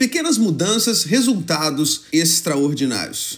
Pequenas mudanças, resultados extraordinários.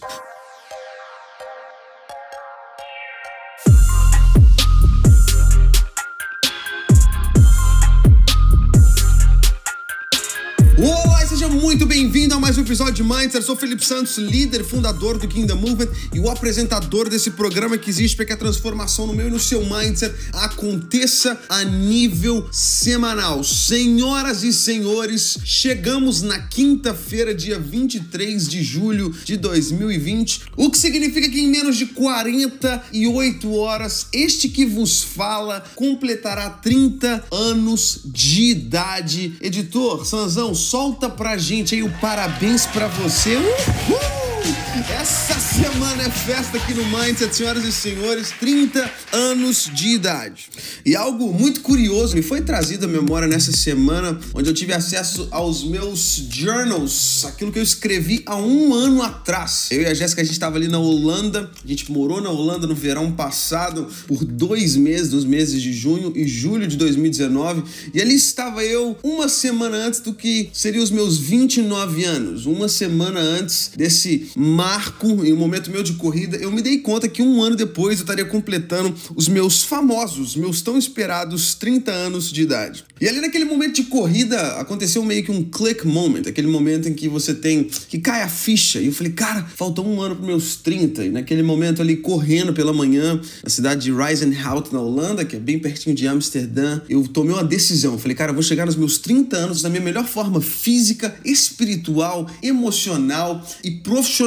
Mais um episódio de Mindset. Eu sou Felipe Santos, líder, fundador do Kingdom Movement e o apresentador desse programa que existe para que a transformação no meu e no seu mindset aconteça a nível semanal. Senhoras e senhores, chegamos na quinta-feira, dia 23 de julho de 2020, o que significa que em menos de 48 horas, este que vos fala completará 30 anos de idade. Editor, Sanzão, solta pra gente aí o parabéns para você. Uhul! Essa semana é festa aqui no Mindset, senhoras e senhores, 30 anos de idade. E algo muito curioso me foi trazido à memória nessa semana, onde eu tive acesso aos meus journals, aquilo que eu escrevi há um ano atrás. Eu e a Jéssica, a gente estava ali na Holanda, a gente morou na Holanda no verão passado por dois meses, nos meses de junho e julho de 2019, e ali estava eu uma semana antes do que seriam os meus 29 anos, uma semana antes desse marco em um momento meu de corrida, eu me dei conta que um ano depois eu estaria completando os meus famosos, meus tão esperados 30 anos de idade. E ali naquele momento de corrida aconteceu meio que um click moment, aquele momento em que você tem que cai a ficha. E eu falei, cara, faltou um ano para meus 30. E naquele momento ali correndo pela manhã na cidade de Reisenhout, na Holanda, que é bem pertinho de Amsterdã, eu tomei uma decisão. Eu falei, cara, eu vou chegar nos meus 30 anos na minha melhor forma física, espiritual, emocional e profissional.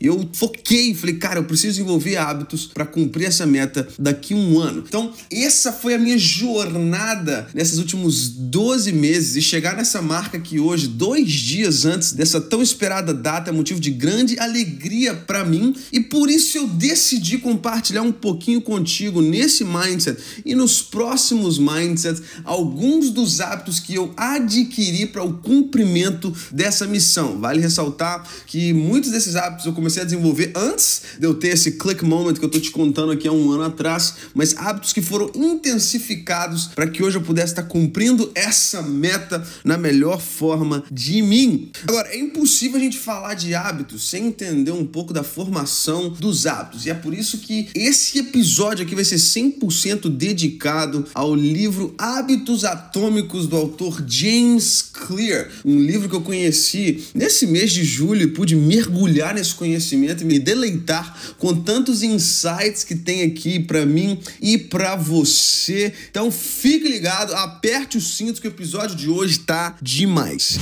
Eu foquei, falei, cara, eu preciso desenvolver hábitos para cumprir essa meta daqui a um ano. Então, essa foi a minha jornada nesses últimos 12 meses e chegar nessa marca que hoje, dois dias antes dessa tão esperada data, é motivo de grande alegria para mim e por isso eu decidi compartilhar um pouquinho contigo nesse mindset e nos próximos mindsets alguns dos hábitos que eu adquiri para o cumprimento dessa missão. Vale ressaltar que muitos desses hábitos eu comecei a desenvolver antes de eu ter esse click moment que eu tô te contando aqui há um ano atrás, mas hábitos que foram intensificados para que hoje eu pudesse estar cumprindo essa meta na melhor forma de mim. Agora, é impossível a gente falar de hábitos sem entender um pouco da formação dos hábitos, e é por isso que esse episódio aqui vai ser 100% dedicado ao livro Hábitos Atômicos do autor James Clear, um livro que eu conheci nesse mês de julho e pude mergulhar nesse conhecimento conhecimento e me deleitar com tantos insights que tem aqui para mim e para você. Então fique ligado, aperte o cinto que o episódio de hoje tá demais.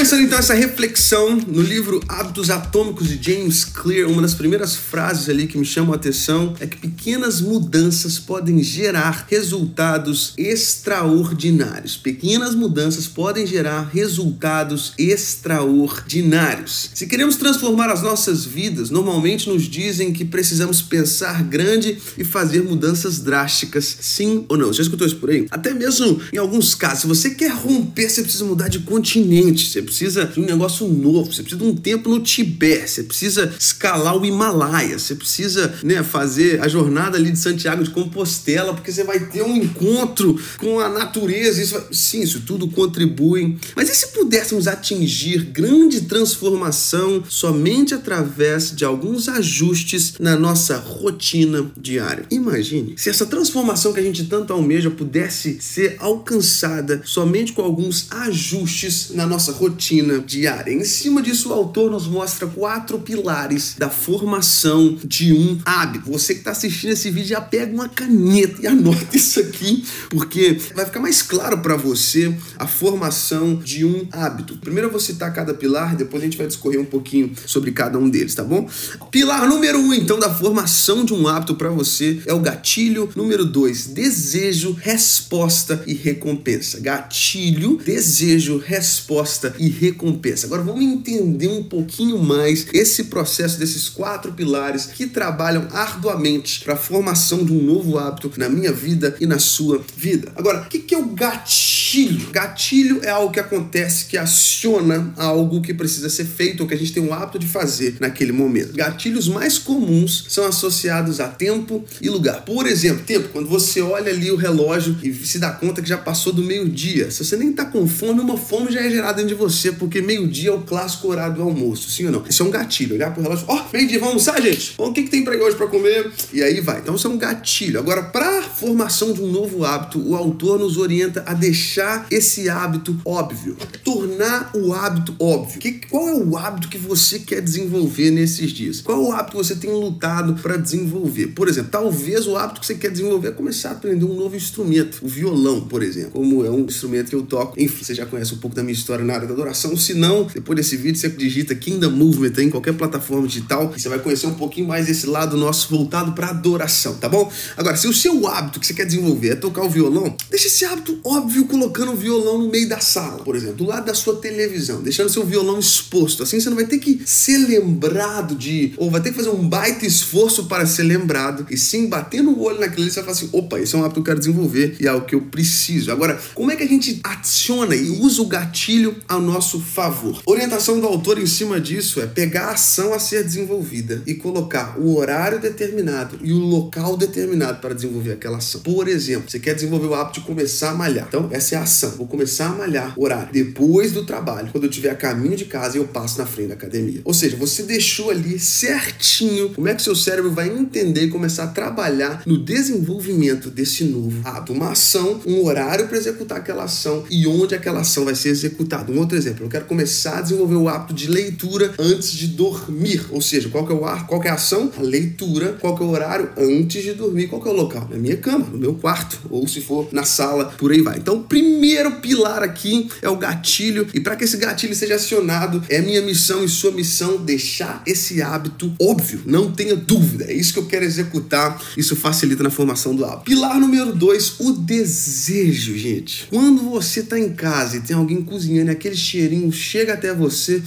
Começando então essa reflexão no livro Hábitos Atômicos de James Clear, uma das primeiras frases ali que me chamam a atenção é que pequenas mudanças podem gerar resultados extraordinários. Pequenas mudanças podem gerar resultados extraordinários. Se queremos transformar as nossas vidas, normalmente nos dizem que precisamos pensar grande e fazer mudanças drásticas, sim ou não. Já escutou isso por aí? Até mesmo em alguns casos, se você quer romper, você precisa mudar de continente, você precisa de um negócio novo, você precisa de um tempo no Tibete, você precisa escalar o Himalaia, você precisa né, fazer a jornada ali de Santiago de Compostela, porque você vai ter um encontro com a natureza. Isso vai... Sim, isso tudo contribui. Mas e se pudéssemos atingir grande transformação somente através de alguns ajustes na nossa rotina diária? Imagine se essa transformação que a gente tanto almeja pudesse ser alcançada somente com alguns ajustes na nossa rotina rotina diária. Em cima disso, o autor nos mostra quatro pilares da formação de um hábito. Você que está assistindo esse vídeo já pega uma caneta e anota isso aqui, porque vai ficar mais claro para você a formação de um hábito. Primeiro eu vou citar cada pilar, depois a gente vai discorrer um pouquinho sobre cada um deles, tá bom? Pilar número um, então, da formação de um hábito para você é o gatilho. Número dois, desejo, resposta e recompensa. Gatilho, desejo, resposta e recompensa. Agora vamos entender um pouquinho mais esse processo desses quatro pilares que trabalham arduamente para a formação de um novo hábito na minha vida e na sua vida. Agora, o que, que é o gatilho? Gatilho. Gatilho é algo que acontece que aciona algo que precisa ser feito ou que a gente tem o hábito de fazer naquele momento. Gatilhos mais comuns são associados a tempo e lugar. Por exemplo, tempo, quando você olha ali o relógio e se dá conta que já passou do meio-dia. Se você nem tá com fome, uma fome já é gerada dentro de você, porque meio-dia é o clássico horário do almoço, sim ou não? Isso é um gatilho, olhar pro relógio, ó, oh, meio-dia, vamos almoçar, gente? Bom, o que, que tem pra hoje para comer? E aí vai. Então isso é um gatilho. Agora, para formação de um novo hábito, o autor nos orienta a deixar esse hábito óbvio, tornar o hábito óbvio. Que, qual é o hábito que você quer desenvolver nesses dias? Qual é o hábito que você tem lutado para desenvolver? Por exemplo, talvez o hábito que você quer desenvolver é começar a aprender um novo instrumento, o violão, por exemplo, como é um instrumento que eu toco. Enfim, você já conhece um pouco da minha história na área da adoração. Se não, depois desse vídeo você digita Kingdom Movement em qualquer plataforma digital e você vai conhecer um pouquinho mais desse lado nosso voltado para adoração, tá bom? Agora, se o seu hábito que você quer desenvolver é tocar o violão, deixa esse hábito óbvio colocando o violão no meio da sala, por exemplo, do lado da sua televisão, deixando seu violão exposto. Assim você não vai ter que ser lembrado de, ou vai ter que fazer um baita esforço para ser lembrado, e sim batendo o olho naquilo, você vai falar assim: opa, esse é um hábito que eu quero desenvolver e é algo que eu preciso. Agora, como é que a gente adiciona e usa o gatilho ao nosso favor? Orientação do autor em cima disso é pegar a ação a ser desenvolvida e colocar o horário determinado e o local determinado para desenvolver aquela ação. Por exemplo, você quer desenvolver o hábito de começar a malhar. Então, essa é ação. Vou começar a malhar horário depois do trabalho, quando eu estiver a caminho de casa e eu passo na frente da academia. Ou seja, você deixou ali certinho como é que seu cérebro vai entender e começar a trabalhar no desenvolvimento desse novo hábito. Uma ação, um horário para executar aquela ação e onde aquela ação vai ser executada. Um outro exemplo, eu quero começar a desenvolver o hábito de leitura antes de dormir. Ou seja, qual que é o ar, qual que é a ação? A leitura. Qual que é o horário? Antes de dormir. Qual que é o local? Na minha cama, no meu quarto, ou se for na sala, por aí vai. Então, o primeiro pilar aqui é o gatilho. E para que esse gatilho seja acionado, é minha missão e sua missão deixar esse hábito óbvio. Não tenha dúvida. É isso que eu quero executar. Isso facilita na formação do hábito. Pilar número dois, o desejo, gente. Quando você está em casa e tem alguém cozinhando aquele cheirinho chega até você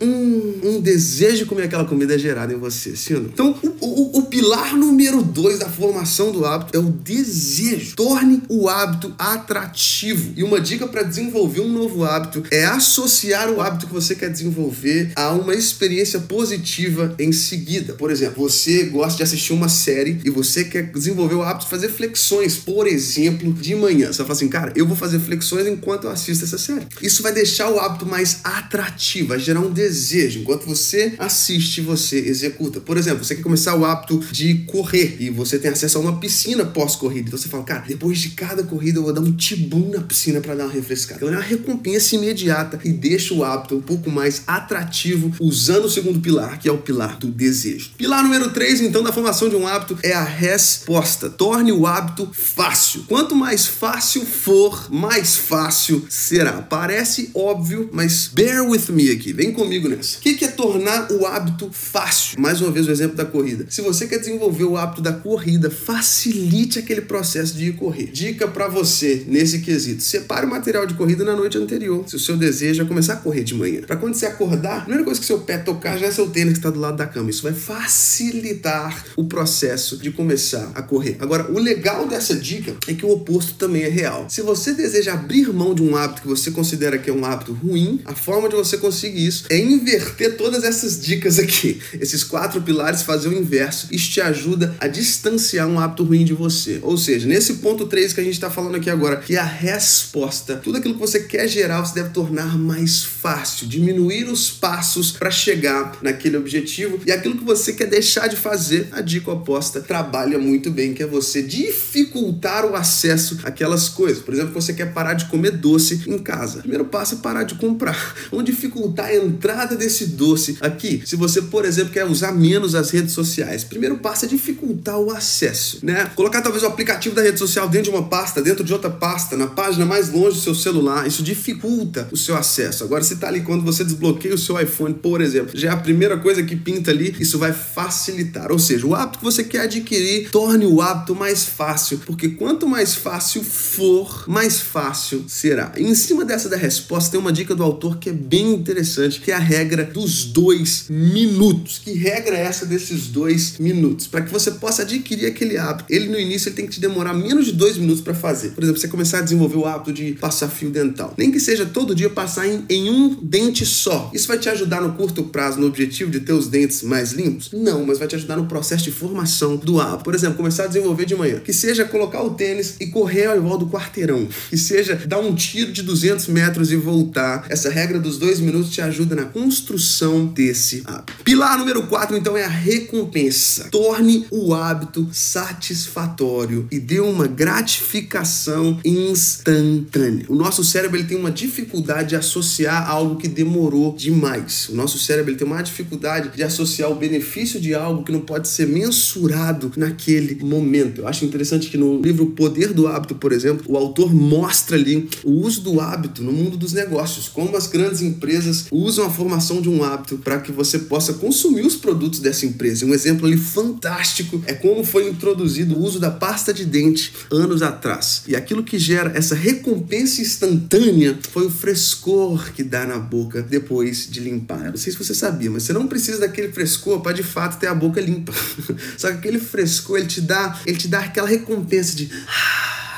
um, um desejo de comer aquela comida é gerado em você, sim ou não? Então, o, o, o pilar número dois da formação do hábito é o desejo. Torne o hábito atrativo. E uma dica para desenvolver um novo hábito é associar o hábito que você quer desenvolver a uma experiência positiva em seguida. Por exemplo, você gosta de assistir uma série e você quer desenvolver o hábito de fazer flexões, por exemplo, de manhã. Você vai falar assim, cara, eu vou fazer flexões enquanto eu assisto essa série. Isso vai deixar o hábito mais atrativo, vai gerar um desejo desejo. Enquanto você assiste, você executa. Por exemplo, você quer começar o hábito de correr e você tem acesso a uma piscina pós-corrida. Então você fala, cara, depois de cada corrida eu vou dar um tibum na piscina para dar uma refrescada. Então é uma recompensa imediata e deixa o hábito um pouco mais atrativo usando o segundo pilar, que é o pilar do desejo. Pilar número 3, então, da formação de um hábito é a resposta. Torne o hábito fácil. Quanto mais fácil for, mais fácil será. Parece óbvio, mas bear with me aqui. Vem comigo comigo nessa. O que é tornar o hábito fácil? Mais uma vez o exemplo da corrida. Se você quer desenvolver o hábito da corrida, facilite aquele processo de ir correr. Dica para você nesse quesito: separe o material de corrida na noite anterior. Se o seu desejo é começar a correr de manhã. Para quando você acordar, a primeira coisa que seu pé tocar já é seu tênis que está do lado da cama. Isso vai facilitar o processo de começar a correr. Agora, o legal dessa dica é que o oposto também é real. Se você deseja abrir mão de um hábito que você considera que é um hábito ruim, a forma de você conseguir isso é inverter todas essas dicas aqui. Esses quatro pilares fazer o inverso. Isso te ajuda a distanciar um hábito ruim de você. Ou seja, nesse ponto 3 que a gente está falando aqui agora, que é a resposta. Tudo aquilo que você quer gerar, você deve tornar mais fácil, diminuir os passos para chegar naquele objetivo. E aquilo que você quer deixar de fazer, a dica oposta trabalha muito bem, que é você dificultar o acesso àquelas coisas. Por exemplo, você quer parar de comer doce em casa. O primeiro passo é parar de comprar. Vamos dificultar a entrada entrada desse doce aqui, se você, por exemplo, quer usar menos as redes sociais, primeiro passo é dificultar o acesso, né? Colocar talvez o aplicativo da rede social dentro de uma pasta, dentro de outra pasta, na página mais longe do seu celular, isso dificulta o seu acesso. Agora, se tá ali quando você desbloqueia o seu iPhone, por exemplo, já é a primeira coisa que pinta ali, isso vai facilitar. Ou seja, o hábito que você quer adquirir, torne o hábito mais fácil, porque quanto mais fácil for, mais fácil será. E em cima dessa da resposta tem uma dica do autor que é bem interessante, que é a regra dos dois minutos. Que regra é essa desses dois minutos? Para que você possa adquirir aquele hábito. Ele no início ele tem que te demorar menos de dois minutos para fazer. Por exemplo, você começar a desenvolver o hábito de passar fio dental. Nem que seja todo dia passar em, em um dente só. Isso vai te ajudar no curto prazo no objetivo de ter os dentes mais limpos? Não, mas vai te ajudar no processo de formação do hábito. Por exemplo, começar a desenvolver de manhã. Que seja colocar o tênis e correr ao invés do quarteirão. Que seja dar um tiro de 200 metros e voltar. Essa regra dos dois minutos te ajuda na construção desse hábito. Pilar número 4, então, é a recompensa. Torne o hábito satisfatório e dê uma gratificação instantânea. O nosso cérebro ele tem uma dificuldade de associar algo que demorou demais. O nosso cérebro ele tem uma dificuldade de associar o benefício de algo que não pode ser mensurado naquele momento. Eu acho interessante que no livro Poder do Hábito, por exemplo, o autor mostra ali o uso do hábito no mundo dos negócios, como as grandes empresas usam a formação de um hábito para que você possa consumir os produtos dessa empresa. Um exemplo ali fantástico é como foi introduzido o uso da pasta de dente anos atrás. E aquilo que gera essa recompensa instantânea foi o frescor que dá na boca depois de limpar. Eu não sei se você sabia, mas você não precisa daquele frescor para de fato ter a boca limpa. Só que aquele frescor ele te dá, ele te dá aquela recompensa de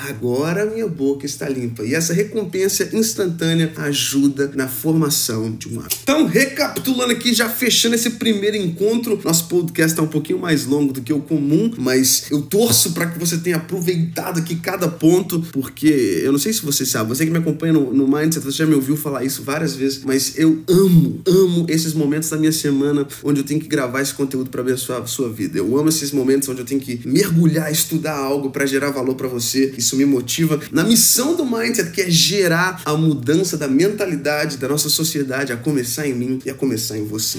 agora minha boca está limpa. E essa recompensa instantânea ajuda na formação de um hábito. Então, recapitulando aqui, já fechando esse primeiro encontro, nosso podcast está um pouquinho mais longo do que o comum, mas eu torço para que você tenha aproveitado aqui cada ponto, porque eu não sei se você sabe, você que me acompanha no, no Mindset, você já me ouviu falar isso várias vezes, mas eu amo, amo esses momentos da minha semana onde eu tenho que gravar esse conteúdo para abençoar a sua vida. Eu amo esses momentos onde eu tenho que mergulhar, estudar algo para gerar valor para você. Isso me motiva na missão do Mindset, que é gerar a mudança da mentalidade da nossa sociedade a começar em mim e a começar em você.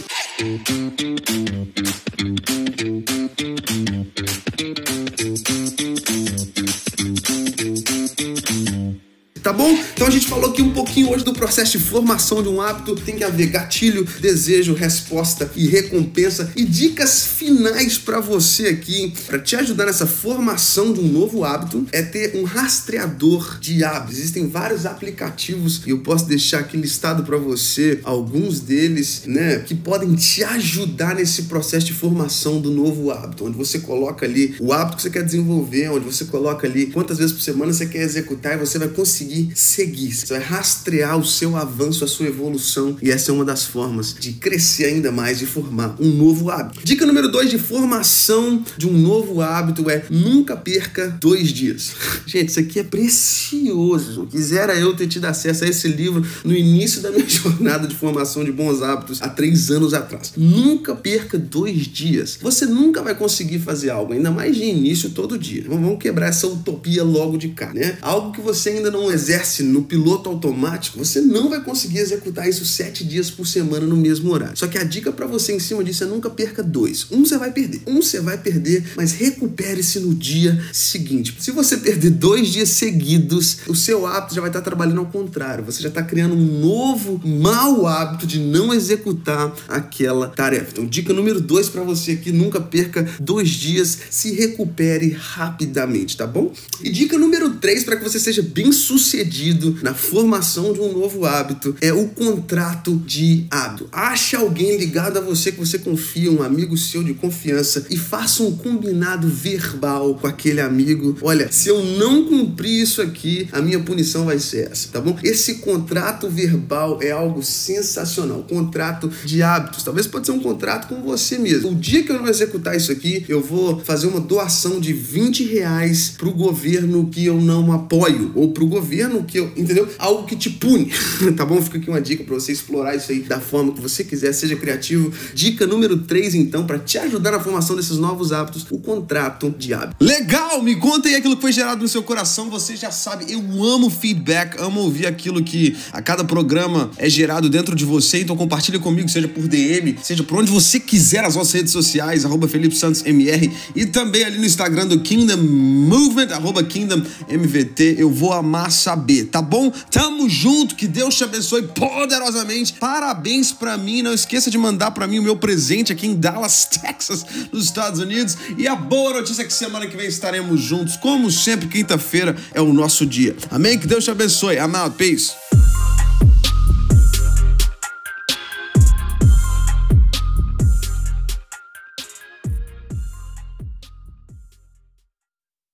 Tá bom? Então a gente falou aqui um pouquinho hoje do processo de formação de um hábito. Tem que haver gatilho, desejo, resposta e recompensa e dicas finais para você aqui para te ajudar nessa formação de um novo hábito é ter um rastreador de hábitos. Existem vários aplicativos e eu posso deixar aqui listado para você alguns deles, né, que podem te ajudar nesse processo de formação do novo hábito, onde você coloca ali o hábito que você quer desenvolver, onde você coloca ali quantas vezes por semana você quer executar e você vai conseguir seguir. Você vai rastrear o seu avanço, a sua evolução. E essa é uma das formas de crescer ainda mais e formar um novo hábito. Dica número dois de formação de um novo hábito é nunca perca dois dias. Gente, isso aqui é precioso. Quisera eu ter tido acesso a esse livro no início da minha jornada de formação de bons hábitos há três anos atrás. Nunca perca dois dias. Você nunca vai conseguir fazer algo, ainda mais de início todo dia. Vamos quebrar essa utopia logo de cá, né? Algo que você ainda não exerce no piloto automático, você não vai conseguir executar isso sete dias por semana no mesmo horário. Só que a dica para você em cima disso é nunca perca dois. Um você vai perder, um você vai perder, mas recupere-se no dia seguinte. Se você perder dois dias seguidos, o seu hábito já vai estar trabalhando ao contrário. Você já está criando um novo mau hábito de não executar aquela tarefa. Então, dica número dois para você aqui: nunca perca dois dias, se recupere rapidamente, tá bom? E dica número três para que você seja bem sucedido na formação de um novo hábito é o contrato de hábito. Ache alguém ligado a você que você confia, um amigo seu de confiança e faça um combinado verbal com aquele amigo. Olha, se eu não cumprir isso aqui, a minha punição vai ser essa, tá bom? Esse contrato verbal é algo sensacional. Contrato de hábitos. Talvez pode ser um contrato com você mesmo. O dia que eu não executar isso aqui, eu vou fazer uma doação de 20 reais pro governo que eu não apoio ou pro governo governo que eu, entendeu? Algo que te pune, tá bom? Fica aqui uma dica para você explorar isso aí da forma que você quiser, seja criativo. Dica número 3, então, para te ajudar na formação desses novos hábitos, o contrato de hábito. Legal! Me conta aí aquilo que foi gerado no seu coração. Você já sabe, eu amo feedback, amo ouvir aquilo que a cada programa é gerado dentro de você. Então compartilha comigo, seja por DM, seja por onde você quiser, as nossas redes sociais, arroba Felipe Santos MR, e também ali no Instagram do Kingdom Movement, arroba Kingdom MVT. Eu vou amar saber, tá bom? Tamo junto, que Deus te abençoe poderosamente. Parabéns para mim, não esqueça de mandar para mim o meu presente aqui em Dallas, Texas, nos Estados Unidos. E a boa notícia é que semana que vem estaremos juntos, como sempre, quinta-feira é o nosso dia. Amém? Que Deus te abençoe. Out. Peace.